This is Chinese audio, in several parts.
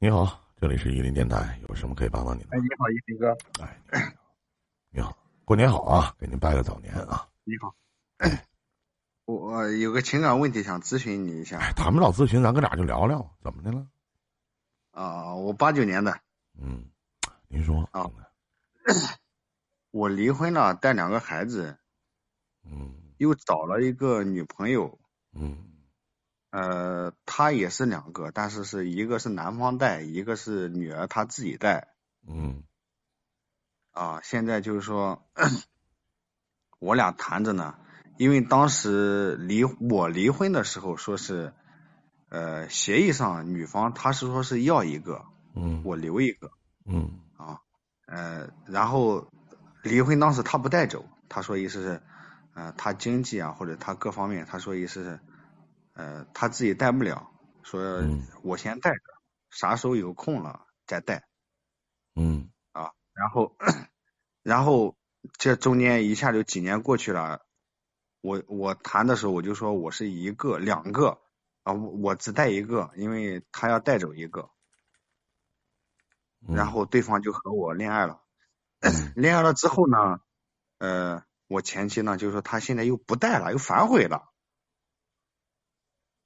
你好，这里是伊林电台，有什么可以帮到您的？哎，你好，一林哥。哎，你好，过年好啊，给您拜个早年啊。你好，我有个情感问题想咨询你一下。哎，谈不了咨询，咱哥俩就聊聊，怎么的了？啊，我八九年的。嗯，您说啊，我离婚了，带两个孩子。嗯。又找了一个女朋友。嗯。呃，他也是两个，但是是一个是男方带，一个是女儿他自己带。嗯。啊，现在就是说，我俩谈着呢，因为当时离我离婚的时候说是，呃，协议上女方她是说是要一个，嗯，我留一个，嗯，啊，呃，然后离婚当时他不带走，他说意思是，呃，他经济啊或者他各方面，他说意思是。呃，他自己带不了，说我先带着，啥时候有空了再带。嗯。啊，然后，然后这中间一下就几年过去了，我我谈的时候我就说我是一个两个啊，我我只带一个，因为他要带走一个。然后对方就和我恋爱了，恋爱了之后呢，呃，我前妻呢就说他现在又不带了，又反悔了。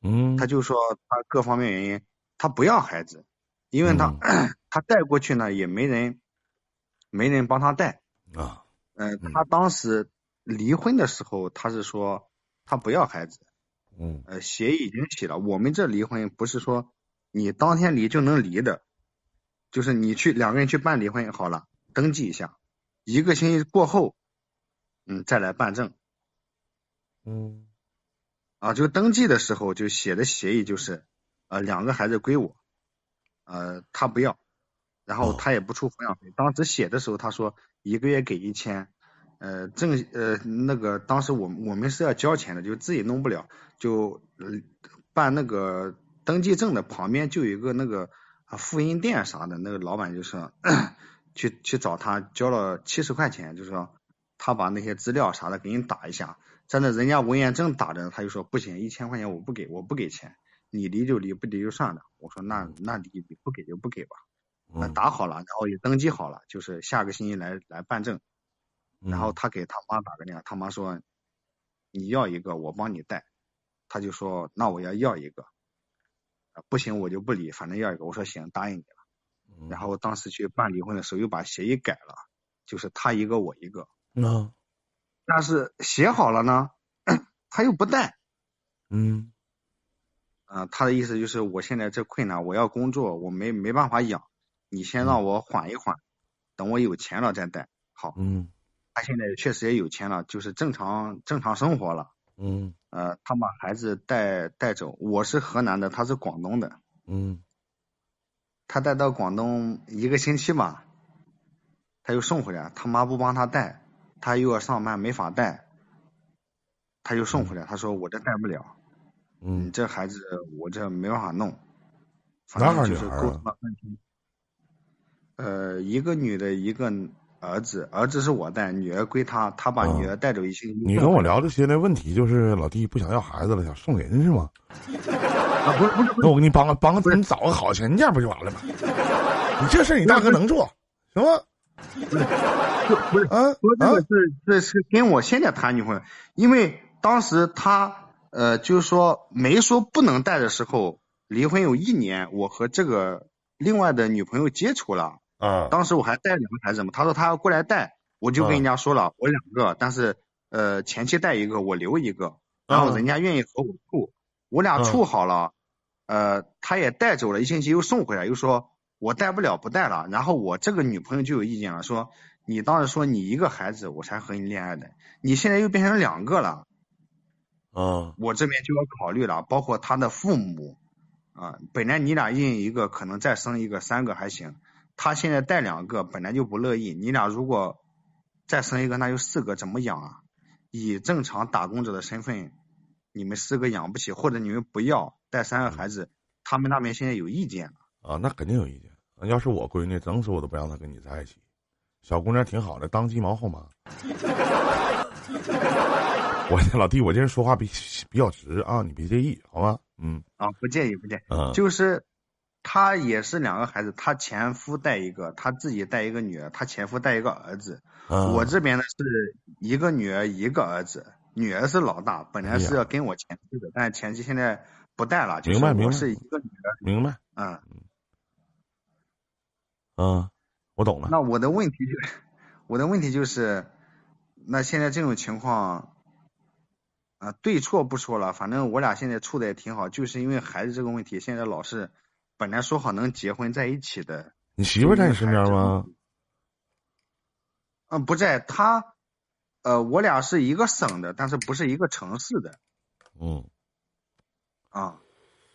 嗯，他就说他各方面原因，他不要孩子，因为他 他带过去呢也没人，没人帮他带啊。嗯，他当时离婚的时候，他是说他不要孩子。嗯。呃，协议已经写了，我们这离婚不是说你当天离就能离的，就是你去两个人去办离婚好了，登记一下，一个星期过后，嗯，再来办证。嗯。啊，就登记的时候就写的协议就是，呃，两个孩子归我，呃，他不要，然后他也不出抚养费。当时写的时候他说一个月给一千，呃，正呃那个当时我我们是要交钱的，就自己弄不了，就办那个登记证的旁边就有一个那个复印店啥的，那个老板就说 去去找他交了七十块钱，就说他把那些资料啥的给你打一下。在那人家文言证打着，他就说不行，一千块钱我不给，我不给钱，你离就离，不离就算了。我说那那离不给就不给吧。那打好了，然后也登记好了，就是下个星期来来办证。然后他给他妈打个电话，他妈说你要一个，我帮你带。他就说那我要要一个，不行我就不离，反正要一个。我说行，答应你了。然后当时去办离婚的时候又把协议改了，就是他一个我一个。嗯。但是写好了呢，他又不带。嗯，啊，他的意思就是我现在这困难，我要工作，我没没办法养，你先让我缓一缓，等我有钱了再带。好。嗯。他现在确实也有钱了，就是正常正常生活了。嗯。呃，他把孩子带带走，我是河南的，他是广东的。嗯。他带到广东一个星期吧，他又送回来，他妈不帮他带。他又要上班，没法带，他就送回来。他说：“我这带不了，嗯，这孩子我这没办法弄。”男孩女孩啊？呃，一个女的，一个儿子，儿子是我带，女儿归他，他把女儿带走一星期。你跟我聊这些的问题，就是老弟不想要孩子了，想送人是吗？啊，不是不是，那我给你帮个帮个，你找个好钱家不就完了吗？你这事你大哥能做，行吗？不是，不是，啊，说这个是这是跟我现在谈女朋友，因为当时他呃就是说没说不能带的时候，离婚有一年，我和这个另外的女朋友接触了，啊，当时我还带两个孩子嘛，他说他要过来带，我就跟人家说了，我两个，但是呃前期带一个，我留一个，然后人家愿意和我处，我俩处好了，呃他也带走了一星期，又送回来，又说。我带不了，不带了。然后我这个女朋友就有意见了，说你当时说你一个孩子我才和你恋爱的，你现在又变成两个了，嗯，我这边就要考虑了，包括他的父母啊，本来你俩印一个，可能再生一个，三个还行，他现在带两个，本来就不乐意。你俩如果再生一个，那就四个，怎么养啊？以正常打工者的身份，你们四个养不起，或者你们不要带三个孩子，他们那边现在有意见了。啊，那肯定有意见。要是我闺女，整死我都不让她跟你在一起。小姑娘挺好的，当鸡毛后妈。我老弟，我这人说话比比较直啊，你别介意，好吗？嗯。啊，不介意，不介意。嗯。就是他也是两个孩子，他前夫带一个，他自己带一个女儿，他前夫带一个儿子。嗯我这边呢是一个女儿一个儿子，女儿是老大，本来是要跟我前妻的，但是前妻现在不带了，就是我明白明白是一个女儿。明白？嗯，嗯，我懂了。那我的问题就，我的问题就是，那现在这种情况，啊，对错不说了，反正我俩现在处的也挺好，就是因为孩子这个问题，现在老是本来说好能结婚在一起的，你媳妇在你身边吗？嗯，不在，她，呃，我俩是一个省的，但是不是一个城市的嗯，啊。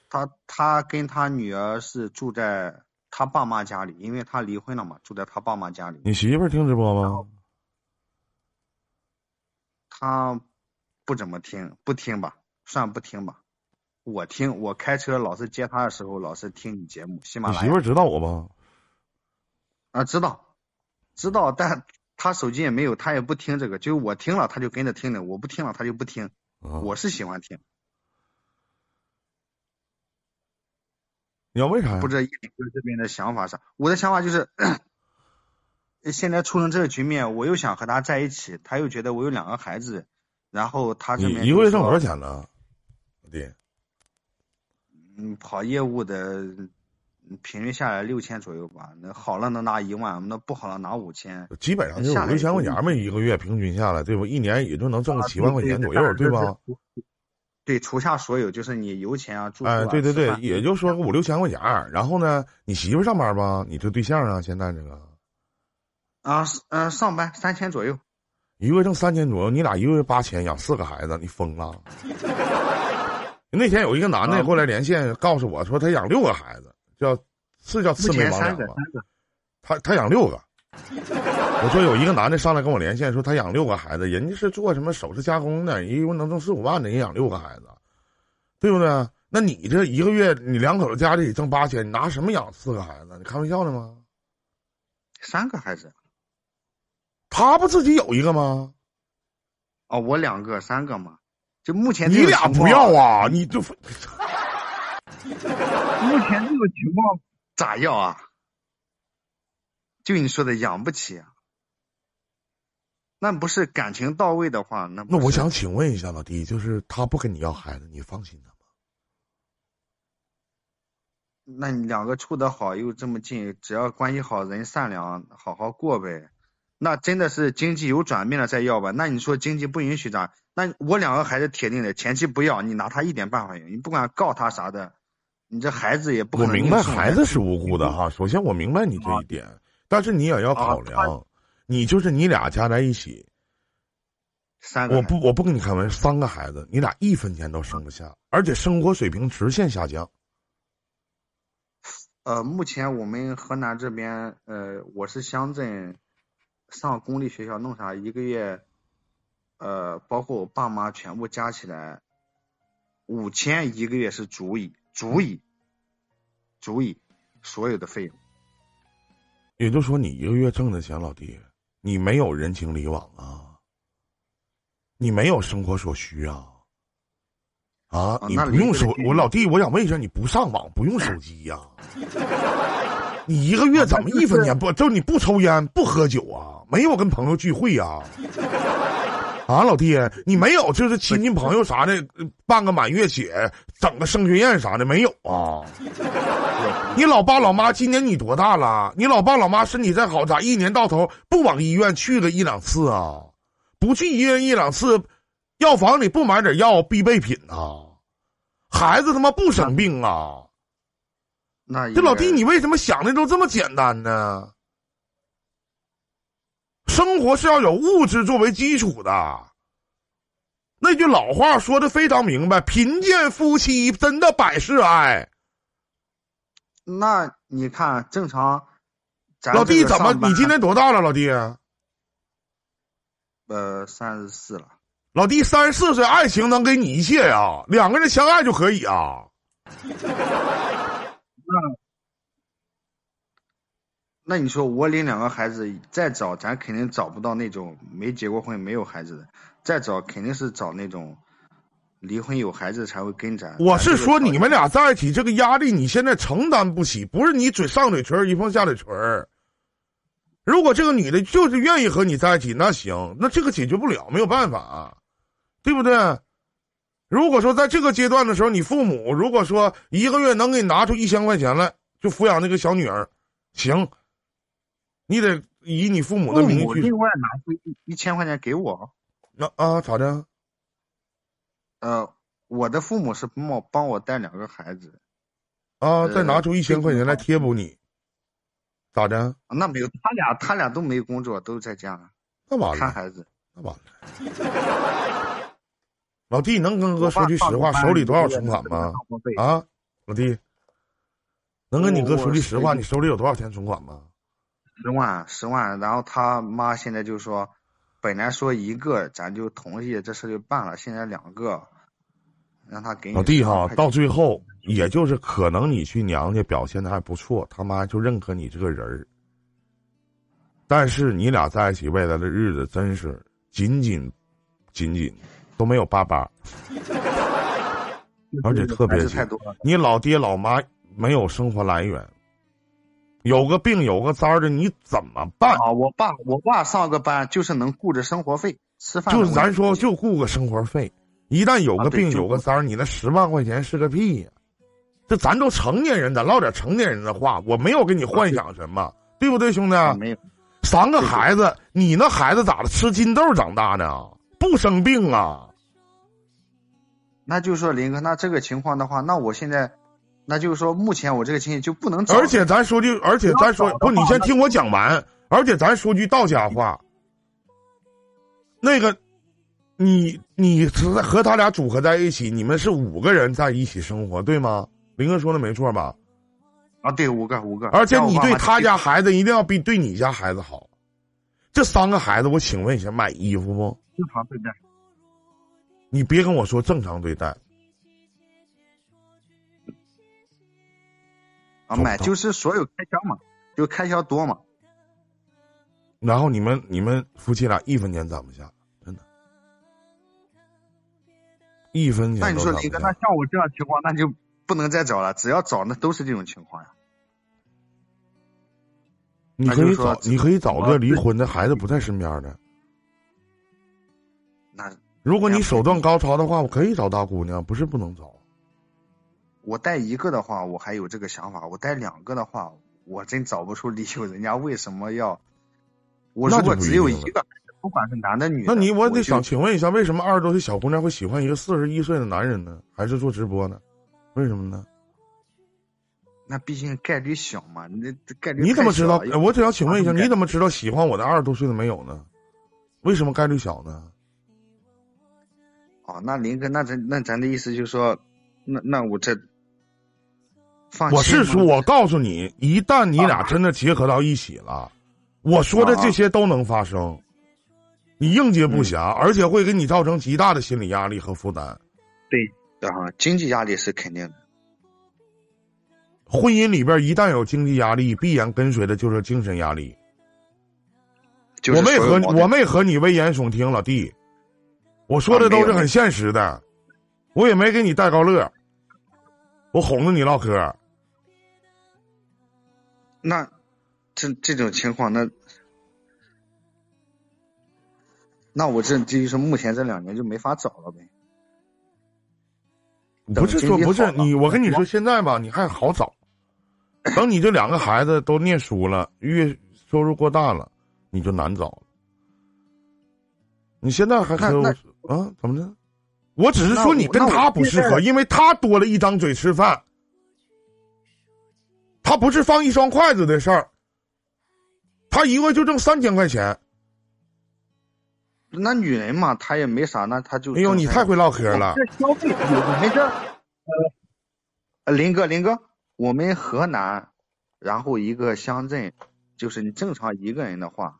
他他跟他女儿是住在他爸妈家里，因为他离婚了嘛，住在他爸妈家里。你媳妇儿听直播吗？他不怎么听，不听吧，算不听吧。我听，我开车老是接他的时候，老是听你节目，喜马拉雅你媳妇儿知道我吗？啊，知道，知道，但他手机也没有，他也不听这个，就我听了他就跟着听的，我不听了他就不听。啊，我是喜欢听，你要为啥呀？不知道叶林哥这边的想法啥？我的想法就是，现在出成这个局面，我又想和他在一起，他又觉得我有两个孩子，然后他这边一个月挣多少钱呢？老弟，嗯，跑业务的嗯平均下来六千左右吧，那好了能拿一万，那不好了拿五千。基本上就五六千块钱嘛，一个月平均下来，对不？一年也就能挣个啊七万块钱左右，对吧？？对，除下所有，就是你油钱啊、住宿啊、哎，对对对也就说个五六千块钱儿。然后呢，你媳妇儿上班吧？你这对象啊，现在这个啊，嗯呃，上班三千左右。一个月挣三千左右，你俩一个月八千，养四个孩子，你疯了？那天有一个男的啊过来连线，告诉我说他养六个孩子，叫是叫目魑魅前三个，魍魉吗？他他养六个。我说有一个男的上来跟我连线，说他养六个孩子，人家是做什么首饰加工的，一共能挣四五万的，人养六个孩子，对不对？那你这一个月你两口子家里挣八千，你拿什么养四个孩子？你开玩笑呢吗？三个孩子他不自己有一个吗？哦，我两个，三个嘛。就目前你俩不要啊！啊！你就 目前这个情况咋要啊？就你说的养不起啊？那不是感情到位的话，那那我想请问一下老弟，就是他不跟你要孩子，你放心他吗？那你两个处得好又这么近，只要关系好，人善良，好好过呗。那真的是经济有转变了再要吧？那你说经济不允许咋？那我两个孩子铁定的，前期不要，你拿他一点办法没有。你不管告他啥的，你这孩子也不可能我明白孩子是无辜的哈，首先我明白你这一点，但是你也要考量，你就是你俩加在一起，三个我不我不跟你开玩笑，三个孩子，你俩一分钱都生不下，而且生活水平直线下降。呃，目前我们河南这边，呃，我是乡镇，上公立学校弄啥，一个月，呃，包括我爸妈全部加起来，五千一个月是足以，足以，足以所有的费用。也就说，你一个月挣的钱，老弟，你没有人情礼往啊，你没有生活所需啊，啊，你不用手，我老弟，我想问一下，你不上网，不用手机呀、你一个月怎么一分钱不？就你不抽烟不喝酒啊？没有跟朋友聚会呀、啊？老弟，你没有就是亲戚朋友啥的呃办个满月节，整个升学宴啥的没有啊？你老爸老妈今年你多大了？你老爸老妈身体再好，咋一年到头不往医院去个一两次啊？不去医院一两次，药房里不买点药必备品啊？孩子他妈不生病啊？那这老弟，你为什么想的都这么简单呢？生活是要有物质作为基础的。那句老话说的非常明白：贫贱夫妻真的百事哀。那你看正常，老弟，怎么你今年多大了？老弟，呃三十四了？老弟三十四岁，爱情能给你一切呀、两个人相爱就可以啊。那你说我领两个孩子再找，咱肯定找不到那种没结过婚、没有孩子的，再找肯定是找那种，离婚有孩子才会跟咱。我是说你们俩在一起这个压力，你现在承担不起，不是你嘴上嘴唇一碰下嘴唇儿。如果这个女的就是愿意和你在一起，那行，那这个解决不了，没有办法，对不对？如果说在这个阶段的时候，你父母如果说一个月能给你拿出一千块钱来，就抚养那个小女儿，行，你得以你父母的名义去。另外拿出一一千块钱给我。那啊，咋的？呃，我的父母是帮我帮我带两个孩子。啊，再拿出一千块钱来贴补你。咋的？那没有，他俩他俩都没工作，都在家。那完了。看孩子。那完了。老弟，能跟哥说句实话，手里多少存款吗？啊，老弟，能跟你哥说句实话，你手里有多少钱存款吗？十万，十万。然后他妈现在就说，本来说一个，咱就同意这事就办了。现在两个，让他给你老弟哈，到最后。也就是可能你去娘家表现的还不错，他妈就认可你这个人儿。但是你俩在一起未来的日子真是仅仅，仅仅都没有爸爸，而且特别紧。你老爹老妈没有生活来源，有个病有个灾的你怎么办啊？我爸我爸上个班就是能顾着生活费吃饭，就是咱说就顾个生活费，一旦有个病有个灾，你那十万块钱是个屁呀！这咱都成年人，咱唠点成年人的话。我没有给你幻想什么，对不对，兄弟？没有。三个孩子，你那孩子咋的？吃金豆长大呢？不生病啊？那就说，林哥，那这个情况的话，那我现在，那就是说，目前我这个亲戚就不能。而且咱说句，而且咱说不，你先听我讲完。而且咱说句道家话，那个，你你和他俩组合在一起，你们是五个人在一起生活，对吗？林哥说的没错吧？啊，对，五个五个，而且你对他家孩子一定要比对你家孩子好。这三个孩子，我请问一下，买衣服不？正常对待。你别跟我说正常对待。啊，买就是所有开销嘛，就开销多嘛。然后你们你们夫妻俩一分钱攒不下，真的，一分钱。那你说林哥，那像我这样情况，那就。不能再找了，只要找那都是这种情况呀。你可以找，你可以找个离婚的孩子不在身边的。那如果你手段高超的话，我可以找大姑娘，不是不能找。我带一个的话，我还有这个想法；我带两个的话，我真找不出理由，人家为什么要？我如果只有一个，不管是男的女的，那你我得想请问一下，为什么二十多岁小姑娘会喜欢一个四十一岁的男人呢？还是做直播呢？为什么呢？那毕竟概率小嘛，你这概率你怎么知道？我只要请问一下，你怎么知道喜欢我的二十多岁的没有呢？为什么概率小呢？哦，那林哥，那咱那咱的意思就是说，那那我这，我是说，我告诉你，一旦你俩真的结合到一起了，我说的这些都能发生，你应接不暇，而且会给你造成极大的心理压力和负担。对。啊，经济压力是肯定的。婚姻里边一旦有经济压力，必然跟随的就是精神压力。我没和我没和你危言耸听，老弟，我说的都是很现实的，我也没给你戴高乐，我哄着你唠嗑。那这这种情况，那那我这这就是目前这两年就没法找了呗。不是说不是你，我跟你说，现在吧，你还好找。等你这两个孩子都念书了，月收入过大了，你就难找了。你现在还还有啊？怎么着？我只是说你跟他不适合，因为他多了一张嘴吃饭，他不是放一双筷子的事儿。他一个月就挣三千块钱。那女人嘛，她也没啥，那她就哎呦，你太会唠嗑了。这消费，我们这呃，林哥，林哥，我们河南，然后一个乡镇，就是你正常一个人的话，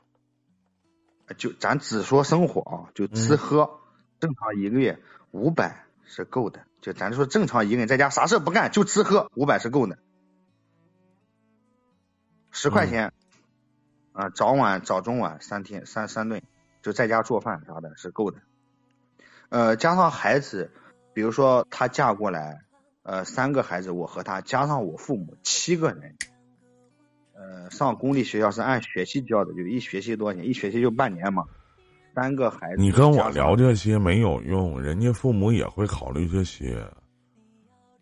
就咱只说生活啊，就吃喝，正常一个月五百是够的。就咱说正常一个人在家啥事不干，就吃喝，五百是够的。十块钱，啊，早晚早中晚三天三三顿。就在家做饭啥的，是够的。呃，加上孩子，比如说她嫁过来，呃，三个孩子，我和她加上我父母七个人，呃，上公立学校是按学期交的，就一学期多少钱？一学期就半年嘛。三个孩子，你跟我聊这些没有用，人家父母也会考虑这些。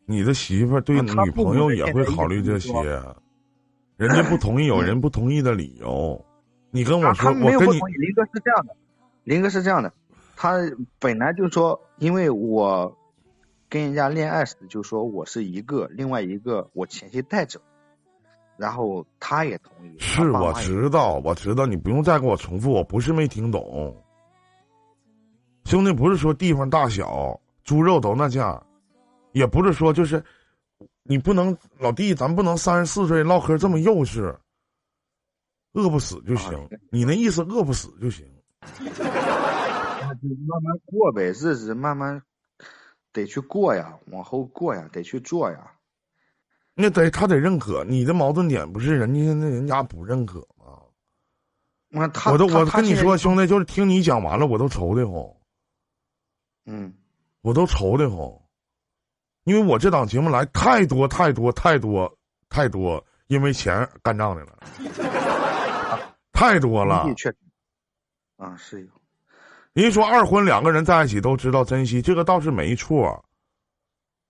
你的媳妇对女朋友也会考虑这些，人家不同意有人不同意的理由。你跟我说，我跟你林哥是这样的，林哥是这样的，他本来就说，因为我跟人家恋爱时就说我是一个，另外一个我前妻带着，然后他也同意。是我知道，我知道，你不用再给我重复，我不是没听懂。兄弟，不是说地方大小，猪肉都那价，也不是说就是，你不能老弟，咱不能三十四岁唠嗑这么幼稚，饿不死就行。你那意思饿不死就行。那就慢慢过呗，日子慢慢得去过呀，往后过呀，得去做呀。那得他得认可你的矛盾点，不是人家那人家不认可吗？那他我都我跟你说，兄弟，就是听你讲完了，我都愁的慌。嗯，我都愁的慌，因为我这档节目来太多太多太多太多，因为钱干仗的了，太多了。确实，啊是有。人说二婚两个人在一起都知道珍惜，这个倒是没错。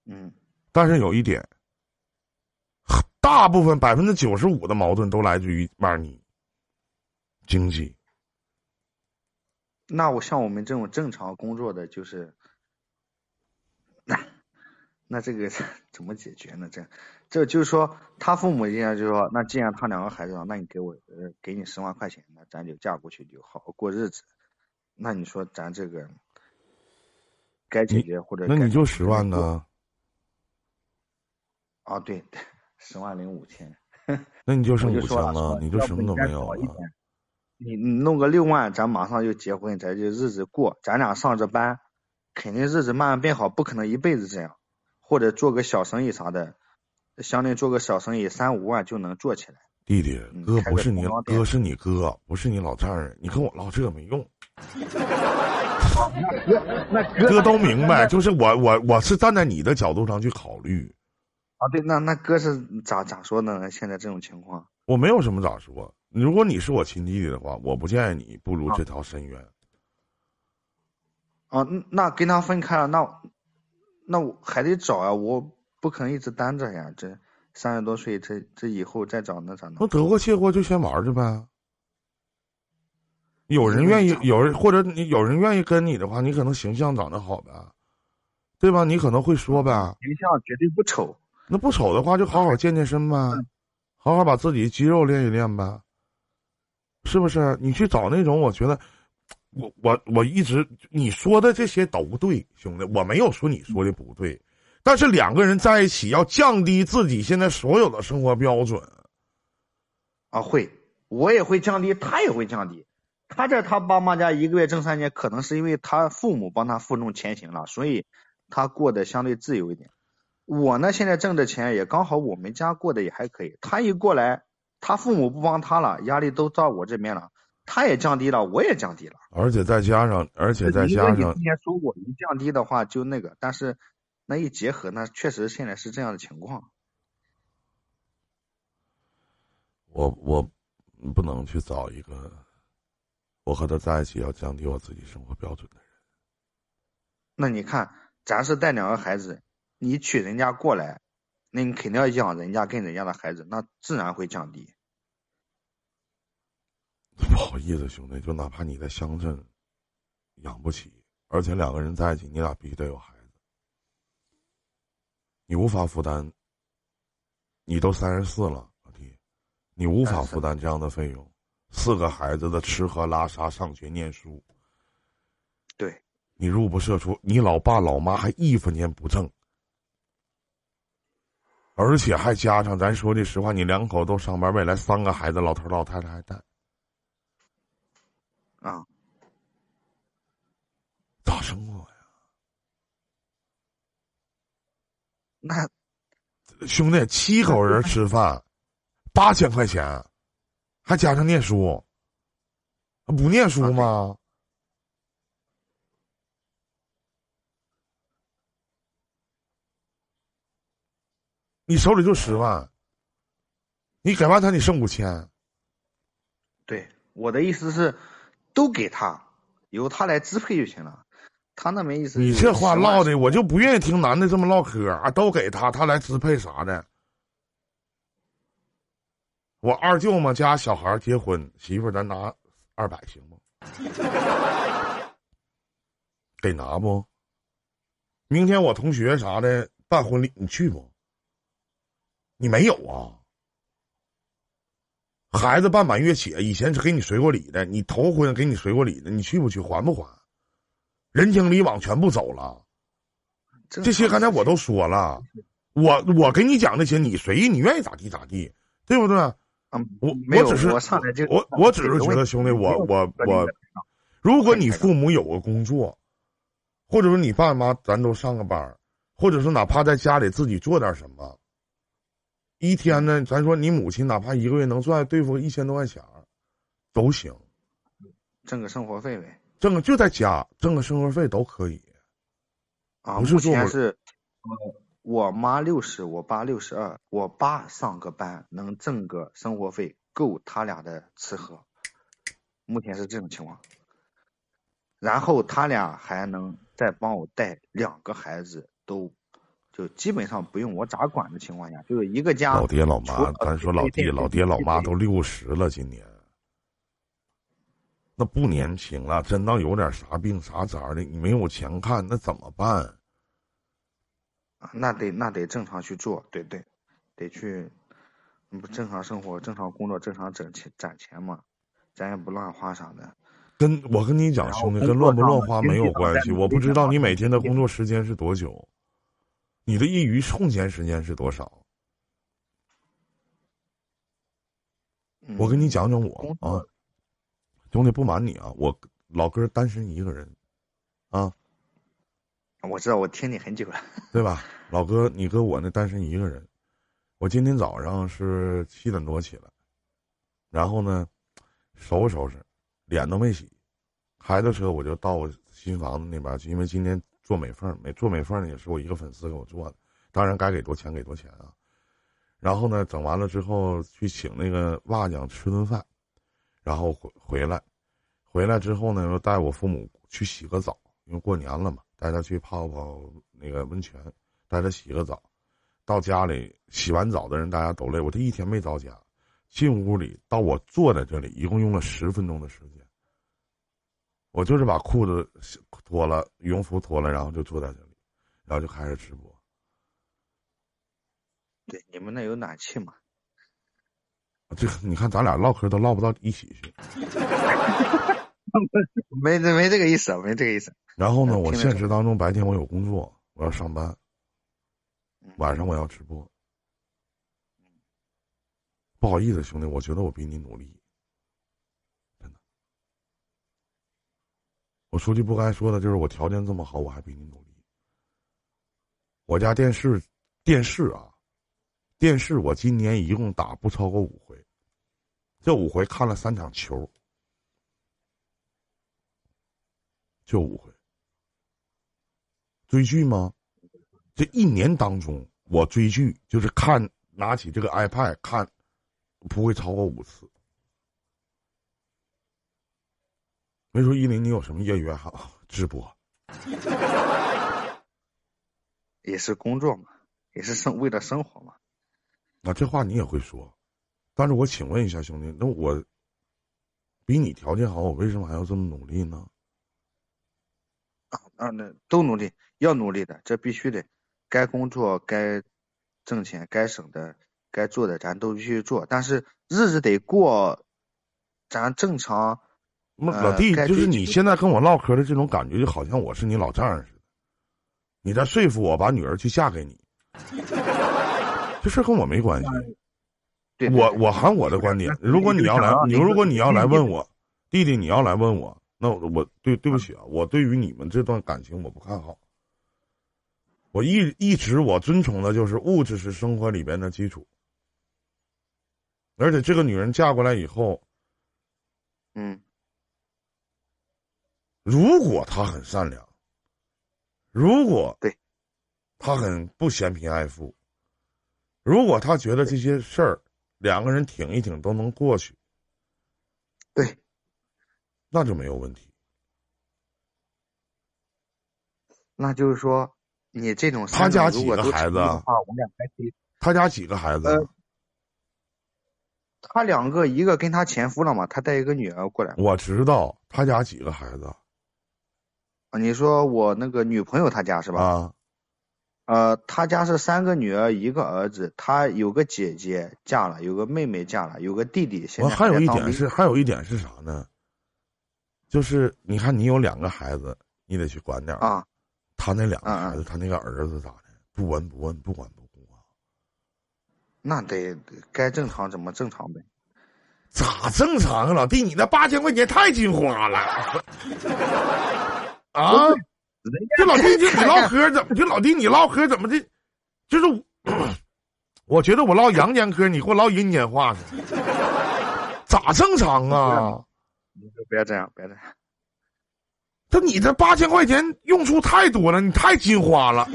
嗯，但是有一点，大部分百分之九十五的矛盾都来自于嘛你经济。那我像我们这种正常工作的，就是那那这个 怎么解决呢？这这就是说，他父母现在就说，那既然他两个孩子了，那你给我呃给你十万块钱，那咱就嫁过去就好好过日子。那你说咱这个该解决或者那你就十万呢？啊，对，十万零五千。那你就剩五千了，你就什么都没有了。你你弄个六万，咱马上就结婚，咱就日子过。咱俩上着班，肯定日子慢慢变好，不可能一辈子这样。或者做个小生意啥的，相当于做个小生意，三五万就能做起来。弟弟，哥不是你，哥是你哥，不是你老丈人。你跟我唠这没用。那哥都明白，就是我我我是站在你的角度上去考虑。啊，对，那那哥是咋咋说呢？现在这种情况，我没有什么咋说。如果你是我亲弟弟的话，我不建议你步入这条深渊。啊，那跟他分开了，那那我还得找啊，我不可能一直单着呀。这三十多岁，这这以后再找那咋弄？那得过且过就先玩去呗。有人愿意，有人或者你有人愿意跟你的话，你可能形象长得好呗，对吧？你可能会说呗。形象绝对不丑。那不丑的话，就好好健健身呗，好好把自己肌肉练一练呗。是不是？你去找那种，我觉得，我我我一直你说的这些都对，兄弟，我没有说你说的不对，但是两个人在一起要降低自己现在所有的生活标准，啊，会，我也会降低，他也会降低。他在他爸妈家一个月挣三千，可能是因为他父母帮他负重前行了，所以他过得相对自由一点。我呢，现在挣的钱也刚好，我们家过得也还可以。他一过来。他父母不帮他了，压力都到我这边了，他也降低了，我也降低了，而且再加上，而且再加上，你之前说过，一降低的话就那个，但是那一结合，那确实现在是这样的情况。我我不能去找一个我和他在一起要降低我自己生活标准的人。那你看，咱是带两个孩子，你娶人家过来。那你肯定要养人家跟人家的孩子，那自然会降低。不好意思，兄弟，就哪怕你在乡镇养不起，而且两个人在一起，你俩必须得有孩子，你无法负担。你都三十四了，老弟，你无法负担这样的费用，四个孩子的吃喝拉撒、上学念书，对，你入不敷出，你老爸老妈还一分钱不挣。而且还加上，咱说句实话，你两口都上班，未来三个孩子，老头老太太还带，啊，咋生活呀？那兄弟七口人吃饭，八千块钱，还加上念书，不念书吗？你手里就十万，你给完他，你剩五千。对，我的意思是，都给他，由他来支配就行了。他那没意思。你这话唠的，我就不愿意听男的这么唠嗑啊！都给他，他来支配啥的。我二舅嘛家小孩结婚，媳妇咱拿二百行吗？得拿不？明天我同学啥的办婚礼，你去不？你没有啊？孩子办满月起，以前是给你随过礼的，你头婚给你随过礼的，你去不去？还不还？人情礼往全部走了，这些刚才我都说了，我我给你讲那些，你随意，你愿意咋地咋地，对不对？我我只是我我只是觉得兄弟，我我我，如果你父母有个工作，或者说你爸妈咱都上个班，或者说哪怕在家里自己做点什么，一天呢，咱说你母亲哪怕一个月能赚对付一千多块钱，都行，挣个生活费呗，挣个就在家挣个生活费都可以，啊，目前是。我妈六十，我爸六十二。我爸上个班能挣个生活费，够他俩的吃喝。目前是这种情况。然后他俩还能再帮我带两个孩子，都就基本上不用我咋管的情况下，就是一个家。老爹老妈，咱说老弟老爹老妈都六十了，今年那不年轻了，真到有点啥病啥灾的，你没有钱看，那怎么办？那得那得正常去做，对对，得去，不正常生活、正常工作、正常挣钱攒钱嘛，咱也不乱花啥的。跟我跟你讲，兄弟，跟乱不乱花没有关系。我不知道你每天的工作时间是多久，你的业余空闲时间是多少。我跟你讲讲我啊，兄弟，不瞒你啊，我老哥单身一个人，啊。我知道，我听你很久了，对吧，老哥？你哥我那单身一个人，我今天早上是七点多起来，然后呢，收拾收拾，脸都没洗，开着车我就到我新房子那边去，因为今天做美缝，美做美缝呢也是我一个粉丝给我做的，当然该给多钱给多钱啊。然后呢，整完了之后去请那个瓦匠吃顿饭，然后回回来，回来之后呢，又带我父母去洗个澡，因为过年了嘛。带他去泡泡那个温泉，带他洗个澡。到家里洗完澡的人大家都累，我这一天没到家。进屋里到我坐在这里，一共用了十分钟的时间。我就是把裤子脱了，羽绒服脱了，然后就坐在这里，然后就开始直播。对，你们那有暖气吗？这你看，咱俩唠嗑都唠不到一起去。没没这个意思，没这个意思。然后呢，我现实当中白天我有工作，我要上班，晚上我要直播。不好意思，兄弟，我觉得我比你努力，真的。我说句不该说的，就是我条件这么好，我还比你努力。我家电视，电视啊，电视，我今年一共打不超过五回，这五回看了三场球，就五回。追剧吗？这一年当中，我追剧就是看，拿起这个 iPad 看，不会超过五次。没说依林，你有什么业余爱好？直播，也是工作嘛，也是生为了生活嘛。那这话你也会说，但是我请问一下兄弟，那我比你条件好，我为什么还要这么努力呢？啊，那都努力，要努力的，这必须得，该工作、该挣钱、该省的、该做的，咱都必须做。但是日子得过，咱正常。老弟，就是你现在跟我唠嗑的这种感觉，就好像我是你老丈人似的，你在说服我把女儿去嫁给你，这事跟我没关系。我我喊我的观点，如果你要来，你如果你要来问我，弟弟，你要来问我。那我对对不起啊，我对于你们这段感情我不看好。我一一直我尊崇的就是物质是生活里边的基础，而且这个女人嫁过来以后，嗯，如果他很善良，如果对，他很不嫌贫爱富，如果他觉得这些事儿两个人挺一挺都能过去，对，那就没有问题。那就是说，你这种他家几个孩子？的话，我俩还可以。他家几个孩子？他两个，一个跟他前夫了嘛，他带一个女儿过来。我知道他家几个孩子。啊，你说我那个女朋友她家是吧？啊。呃，她家是三个女儿，一个儿子。她有个姐姐嫁了，有个妹妹嫁了，有个弟弟。现在还有一点是，还有一点是啥呢？就是你看，你有两个孩子，你得去管点啊。他那两个孩子，他那个儿子咋的？不闻不问，不管不顾啊？那得该正常怎么正常呗？咋正常啊，老弟？你那八千块钱太金花了 啊！这老弟，就你唠嗑怎么？这老弟，你唠嗑怎么的？就是，我觉得我唠阳间嗑，你给我唠阴间话呢？咋正常啊？你就别这样，别这样。这你这八千块钱用处太多了，你太金花了，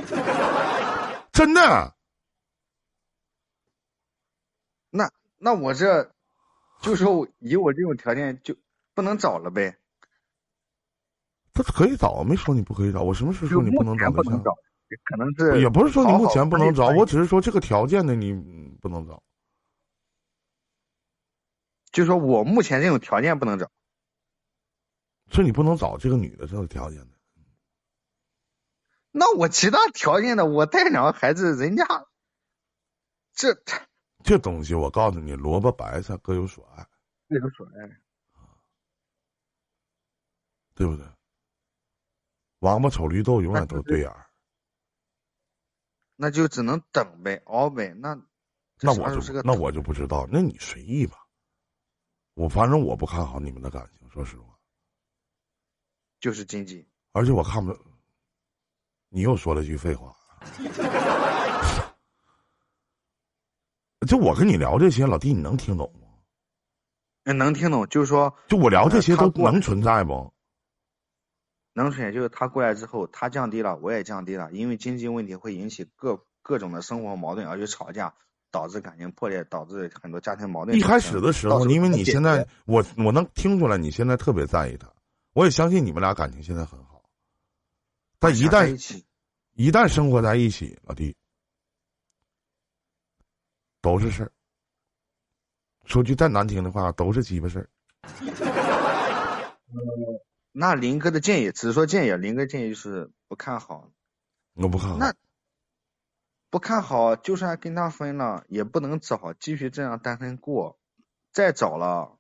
真的。那那我这，就说以我这种条件就不能找了呗。他可以找，没说你不可以找。我什么时候说你不能找？不能找，可能是也不是说你目前不能找，我只是说这个条件的你不能找。就说我目前这种条件不能找。是你不能找这个女的这个条件的，那我其他条件的，我带两个孩子，人家这这东西，我告诉你，萝卜白菜各有所爱，各有所爱，对不对？王八瞅绿豆，永远都对眼儿，那就只能等呗，熬呗。那那我就那我就不知道，那你随意吧。我反正我不看好你们的感情，说实话。就是经济，而且我看不，你又说了句废话。就我跟你聊这些，老弟，你能听懂吗？能听懂，就是说，就我聊这些都能存在不？能选，就是他过来之后，他降低了，我也降低了，因为经济问题会引起各各种的生活矛盾，而且吵架，导致感情破裂，导致很多家庭矛盾。一开始的时候，因为你现在，我我能听出来，你现在特别在意他。我也相信你们俩感情现在很好，但一旦一旦生活在一起，老弟都是事儿。说句再难听的话，都是鸡巴事儿。那林哥的建议只是说建议，林哥建议是不看好。我不看好。那不看好，就算跟他分了，也不能找，继续这样单身过，再找了。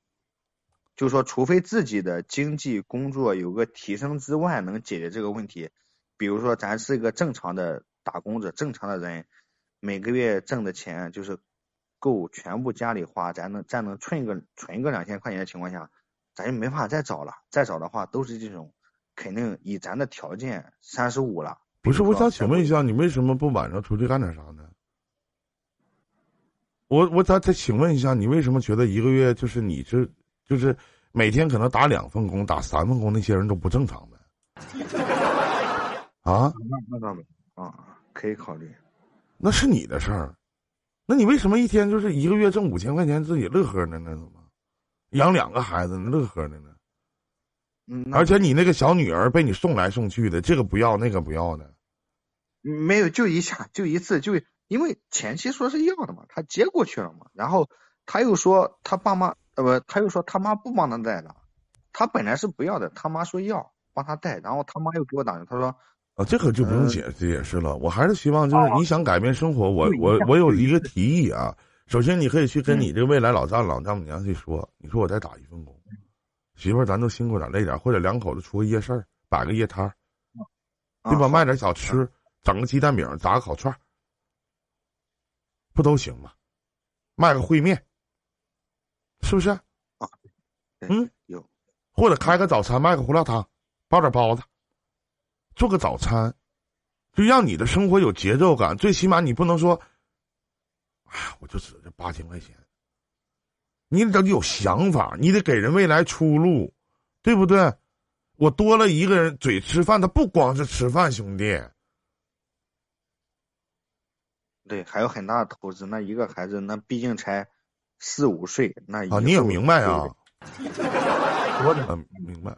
就说，除非自己的经济工作有个提升之外，能解决这个问题。比如说，咱是一个正常的打工者，正常的人，每个月挣的钱就是够全部家里花，咱能咱能存个存个两千块钱的情况下，咱就没法再找了。再找的话，都是这种，肯定以咱的条件三十五了。不是，我想请问一下，你为什么不晚上出去干点啥呢？我我再再请问一下，你为什么觉得一个月就是你这？就是每天可能打两份工、打三份工，那些人都不正常的啊？那那倒没啊，可以考虑。那是你的事儿，那你为什么一天就是一个月挣五千块钱自己乐呵呢？那怎么养两个孩子乐呵的呢？嗯，而且你那个小女儿被你送来送去的，这个不要那个不要的，没有就一下就一次就因为前期说是要的嘛，他接过去了嘛，然后他又说他爸妈呃。不，他又说他妈不帮他带了，他本来是不要的，他妈说要帮他带，然后他妈又给我打电话，他说啊，这个就不用解释解释了。我还是希望就是你想改变生活，我我我有一个提议啊。首先，你可以去跟你这个未来老丈老丈母娘去说，你说我再打一份工，媳妇儿咱都辛苦点累点，或者两口子出个夜市摆个夜摊儿，对吧？卖点小吃，整个鸡蛋饼，炸个烤串不都行吗？卖个烩面。是不是？啊，嗯，有，或者开个早餐，卖个胡辣汤，包点包子，做个早餐，就让你的生活有节奏感。最起码你不能说，哎，我就指这八千块钱，你得有想法，你得给人未来出路，对不对？我多了一个人嘴吃饭，他不光是吃饭，兄弟。对，还有很大的投资。那一个孩子，那毕竟才四五岁，那啊，你也明白啊？我 嗯，明白。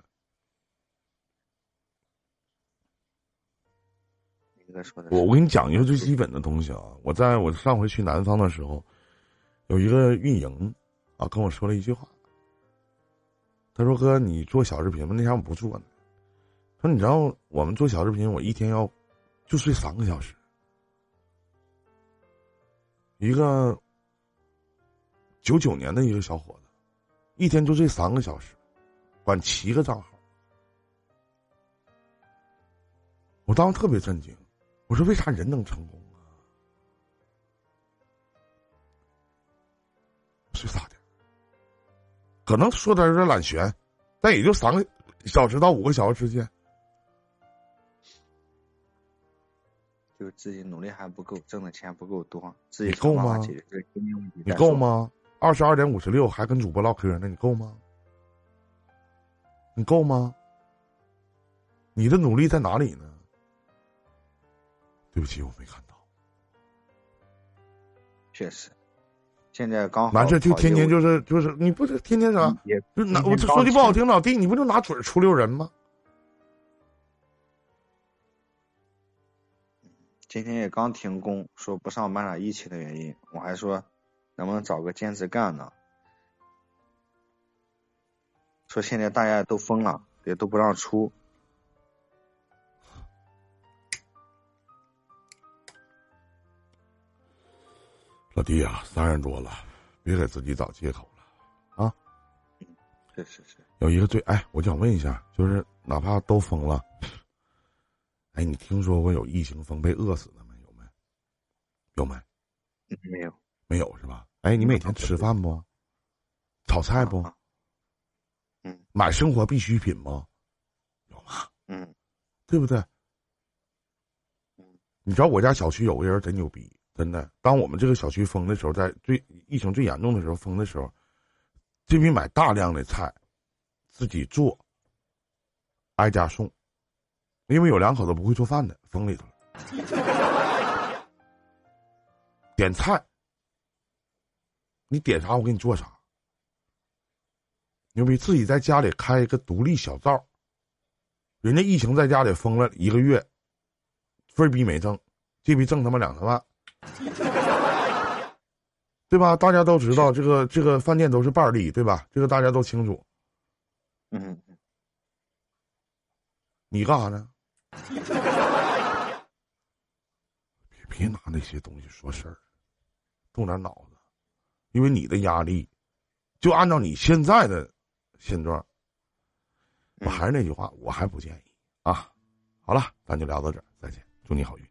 我我跟你讲一个最基本的东西啊！我在我上回去南方的时候，有一个运营啊跟我说了一句话。他说：“哥，你做小视频吗？那天我不做呢。说你知道我们做小视频，我一天要就睡三个小时。一个九九年的一个小伙子，一天就睡三个小时，管七个账号。我当时特别震惊。”我说：“为啥人能成功啊？是咋的，可能说的有点懒悬，但也就三个小时到五个小时之间。就自己努力还不够，挣的钱不够多，自己你够吗？你够吗？二十二点五十六还跟主播唠嗑呢，你够吗？你够吗？你的努力在哪里呢？”对不起，我没看到。确实，现在刚好完事就天天就是就是你不是天天啥？就拿我说句不好听，老弟，你不就拿嘴出溜人吗？今天也刚停工，说不上班了，疫情的原因。我还说能不能找个兼职干呢？说现在大家都封了，也都不让出。老弟呀，三十多了，别给自己找借口了，啊！是是是。有一个最哎，我想问一下，就是哪怕都封了，哎，你听说过有疫情封被饿死的吗有没？有没？没有。没有是吧？哎，你每天吃饭不？炒菜不？嗯。买生活必需品不？有吗？嗯。对不对？嗯。你知道我家小区有个人真牛逼。真的，当我们这个小区封的时候，在最疫情最严重的时候封的时候，这边买大量的菜，自己做，挨家送，因为有两口子不会做饭的，封里头了。点菜，你点啥我给你做啥。牛逼，自己在家里开一个独立小灶，人家疫情在家里封了一个月，分逼没挣，这逼挣他妈两三万。对吧？大家都知道这个这个饭店都是伴利，对吧？这个大家都清楚。嗯，你干啥呢？别 别拿那些东西说事儿，动点脑子，因为你的压力，就按照你现在的现状，我还是那句话，我还不建议啊。好了，咱就聊到这儿，再见，祝你好运。